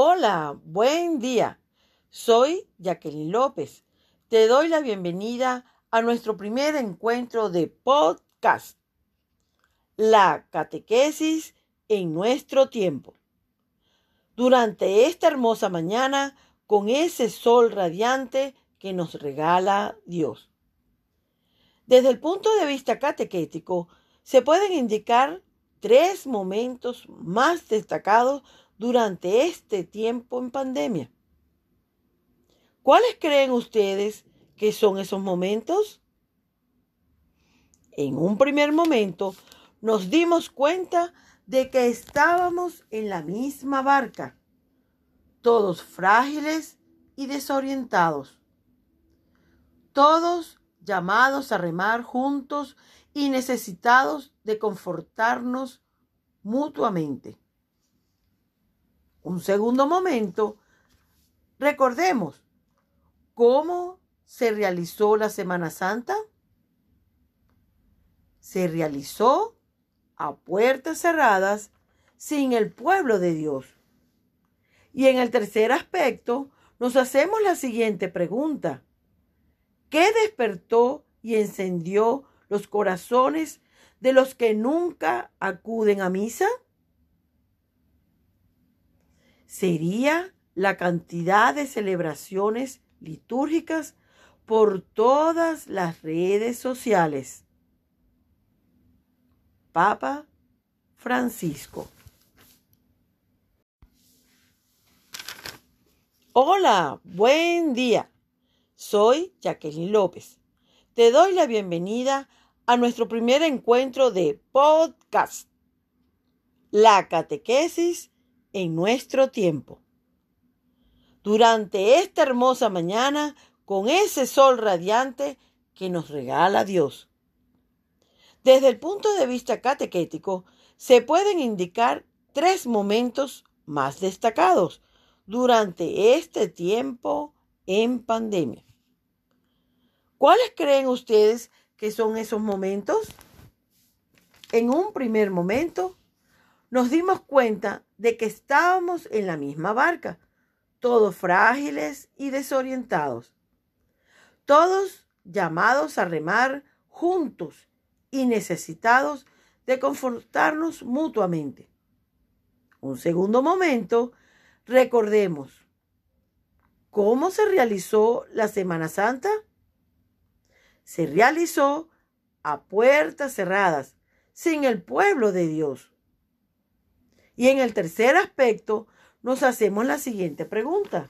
Hola, buen día. Soy Jacqueline López. Te doy la bienvenida a nuestro primer encuentro de podcast, la catequesis en nuestro tiempo. Durante esta hermosa mañana, con ese sol radiante que nos regala Dios. Desde el punto de vista catequético, se pueden indicar tres momentos más destacados durante este tiempo en pandemia. ¿Cuáles creen ustedes que son esos momentos? En un primer momento nos dimos cuenta de que estábamos en la misma barca, todos frágiles y desorientados, todos llamados a remar juntos y necesitados de confortarnos mutuamente. Un segundo momento, recordemos cómo se realizó la Semana Santa. Se realizó a puertas cerradas sin el pueblo de Dios. Y en el tercer aspecto, nos hacemos la siguiente pregunta. ¿Qué despertó y encendió los corazones de los que nunca acuden a misa? Sería la cantidad de celebraciones litúrgicas por todas las redes sociales. Papa Francisco. Hola, buen día. Soy Jacqueline López. Te doy la bienvenida a nuestro primer encuentro de podcast, la catequesis en nuestro tiempo. Durante esta hermosa mañana, con ese sol radiante que nos regala Dios. Desde el punto de vista catequético, se pueden indicar tres momentos más destacados durante este tiempo en pandemia. ¿Cuáles creen ustedes que son esos momentos? En un primer momento, nos dimos cuenta de que estábamos en la misma barca, todos frágiles y desorientados, todos llamados a remar juntos y necesitados de confortarnos mutuamente. Un segundo momento, recordemos, ¿cómo se realizó la Semana Santa? se realizó a puertas cerradas, sin el pueblo de Dios. Y en el tercer aspecto nos hacemos la siguiente pregunta.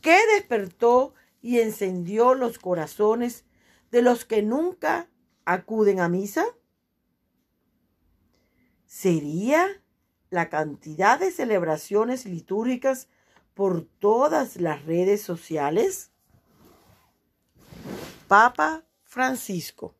¿Qué despertó y encendió los corazones de los que nunca acuden a misa? ¿Sería la cantidad de celebraciones litúrgicas por todas las redes sociales? Papa Francisco.